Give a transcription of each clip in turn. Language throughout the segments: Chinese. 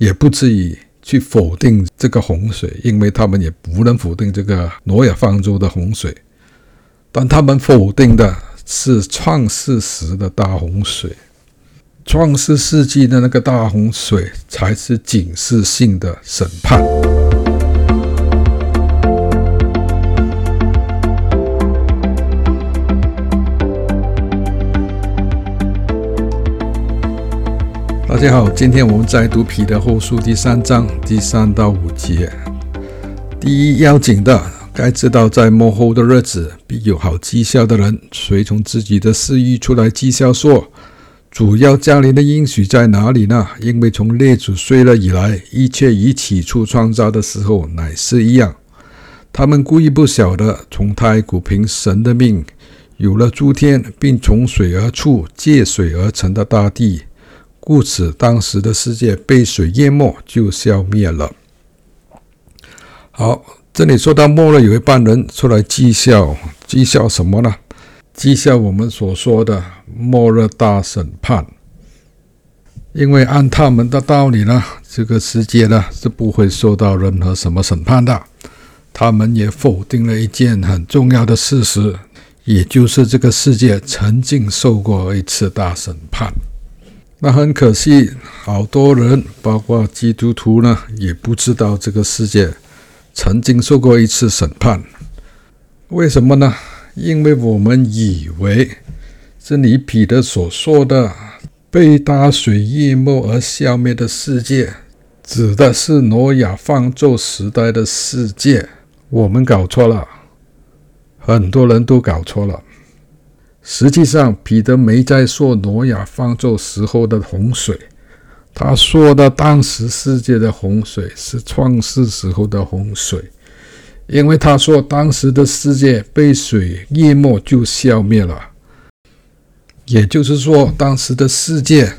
也不至于去否定这个洪水，因为他们也不能否定这个挪亚方舟的洪水，但他们否定的是创世时的大洪水。创世世纪的那个大洪水才是警示性的审判。大家好，今天我们在读彼得后书第三章第三到五节。第一要紧的，该知道在末后的日子，必有好讥笑的人，随从自己的私欲出来讥笑说。主要降临的应许在哪里呢？因为从列祖睡了以来，一切与起初创造的时候乃是一样。他们故意不晓得，从太古凭神的命有了诸天，并从水而出、借水而成的大地，故此当时的世界被水淹没，就消灭了。好，这里说到末了，有一班人出来讥笑，讥笑什么呢？讥笑我们所说的末日大审判，因为按他们的道理呢，这个世界呢是不会受到任何什么审判的。他们也否定了一件很重要的事实，也就是这个世界曾经受过一次大审判。那很可惜，好多人，包括基督徒呢，也不知道这个世界曾经受过一次审判。为什么呢？因为我们以为是你彼得所说的被大水淹没而消灭的世界，指的是挪亚方舟时代的世界。我们搞错了，很多人都搞错了。实际上，彼得没在说挪亚方舟时候的洪水，他说的当时世界的洪水是创世时候的洪水。因为他说，当时的世界被水淹没就消灭了，也就是说，当时的世界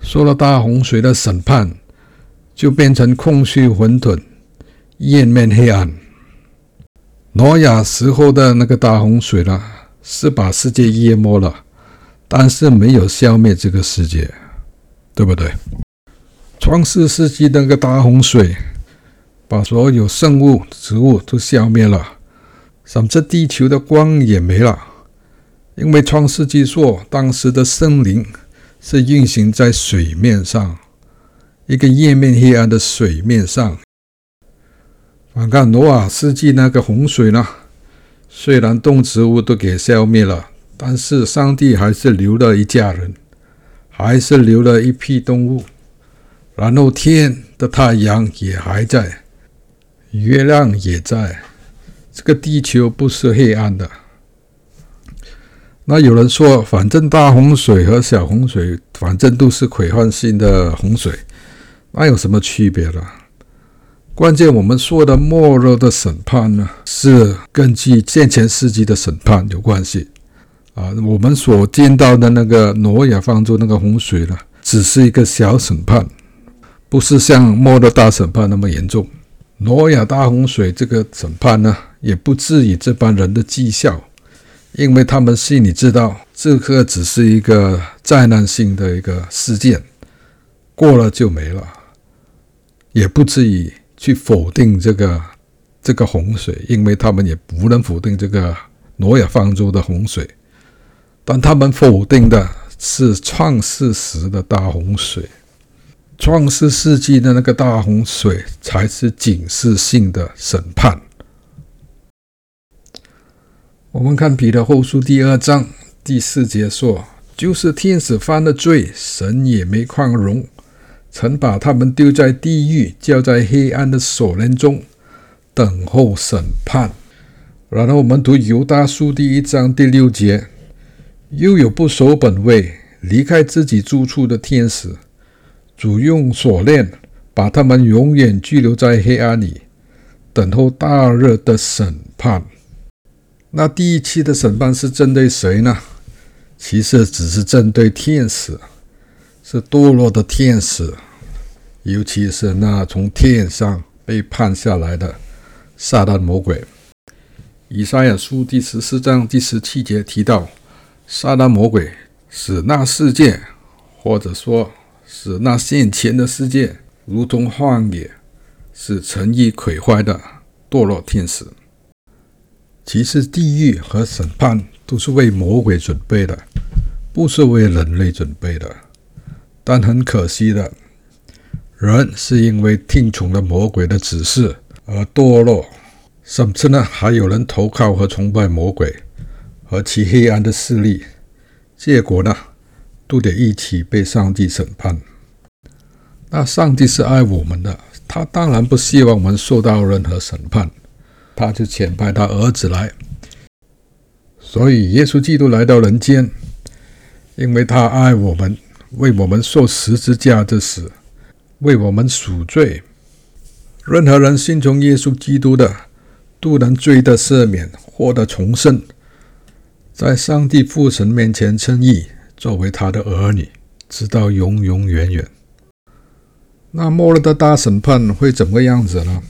受了大洪水的审判，就变成空虚混沌、渊面黑暗。挪亚时候的那个大洪水呢，是把世界淹没了，但是没有消灭这个世界，对不对？创世世纪那个大洪水。把所有生物、植物都消灭了，甚至地球的光也没了。因为创世纪说，当时的森林是运行在水面上，一个页面黑暗的水面上。反看诺瓦世纪那个洪水呢，虽然动植物都给消灭了，但是上帝还是留了一家人，还是留了一批动物，然后天的太阳也还在。月亮也在，这个地球不是黑暗的。那有人说，反正大洪水和小洪水，反正都是毁坏性的洪水，那有什么区别呢？关键我们说的末日的审判呢，是根据先前世纪的审判有关系。啊，我们所见到的那个挪亚方舟那个洪水呢，只是一个小审判，不是像末日大审判那么严重。挪亚大洪水这个审判呢，也不至于这帮人的绩效，因为他们心里知道，这个只是一个灾难性的一个事件，过了就没了，也不至于去否定这个这个洪水，因为他们也不能否定这个挪亚方舟的洪水，但他们否定的是创世时的大洪水。创世世纪的那个大洪水才是警示性的审判。我们看彼得后书第二章第四节说：“就是天使犯了罪，神也没宽容，曾把他们丢在地狱，交在黑暗的锁链中，等候审判。”然后我们读犹大书第一章第六节：“又有不守本位、离开自己住处的天使。”主用锁链把他们永远拘留在黑暗里，等候大日的审判。那第一期的审判是针对谁呢？其实只是针对天使，是堕落的天使，尤其是那从天上被判下来的撒旦魔鬼。以赛亚书第十四章第十七节提到，撒旦魔鬼使那世界，或者说。使那现前的世界如同荒野，是诚意毁坏的堕落天使。其实，地狱和审判都是为魔鬼准备的，不是为人类准备的。但很可惜的，人是因为听从了魔鬼的指示而堕落，甚至呢，还有人投靠和崇拜魔鬼和其黑暗的势力，结果呢，都得一起被上帝审判。那上帝是爱我们的，他当然不希望我们受到任何审判。他就遣派他儿子来，所以耶稣基督来到人间，因为他爱我们，为我们受十字架的死，为我们赎罪。任何人信从耶稣基督的，都能罪得赦免，获得重生，在上帝父神面前称义，作为他的儿女，直到永永远远。那末日的大审判会怎么样子呢？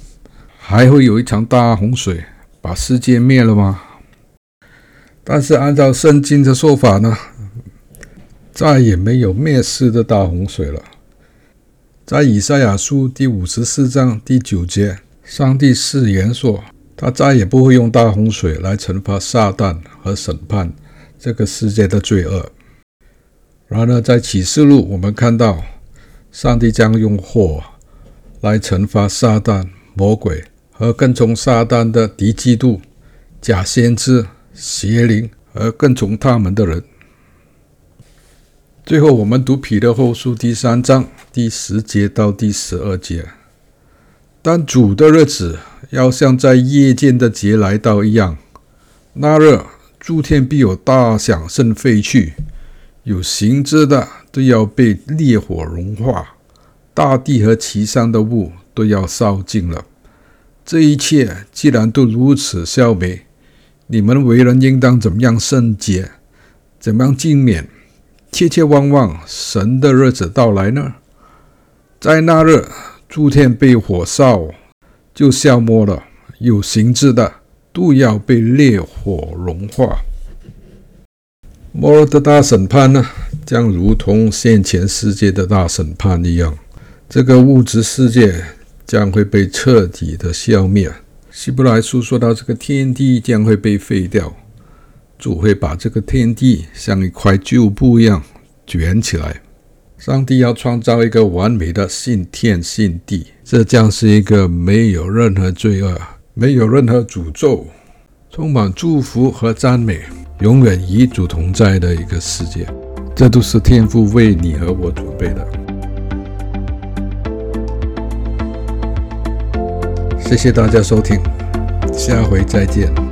还会有一场大洪水把世界灭了吗？但是按照圣经的说法呢，再也没有灭世的大洪水了。在以赛亚书第五十四章第九节，上帝誓言说，他再也不会用大洪水来惩罚撒旦和审判这个世界的罪恶。然而，在启示录，我们看到上帝将用火来惩罚撒旦、魔鬼。和跟从撒旦的敌基督、假先知、邪灵和跟从他们的人。最后，我们读彼得后书第三章第十节到第十二节。但主的日子要像在夜间的节来到一样，那日诸天必有大响声废去，有形质的都要被烈火融化，大地和其上的物都要烧尽了。这一切既然都如此消灭，你们为人应当怎么样圣洁，怎么样敬免，切切望望神的日子到来呢？在那日，诸天被火烧，就消没了；有形质的都要被烈火融化。末日的大审判呢，将如同现前世界的大审判一样，这个物质世界。将会被彻底的消灭。希伯来书说到，这个天地将会被废掉，主会把这个天地像一块旧布一样卷起来。上帝要创造一个完美的新天新地，这将是一个没有任何罪恶、没有任何诅咒、充满祝福和赞美、永远与主同在的一个世界。这都是天父为你和我准备的。谢谢大家收听，下回再见。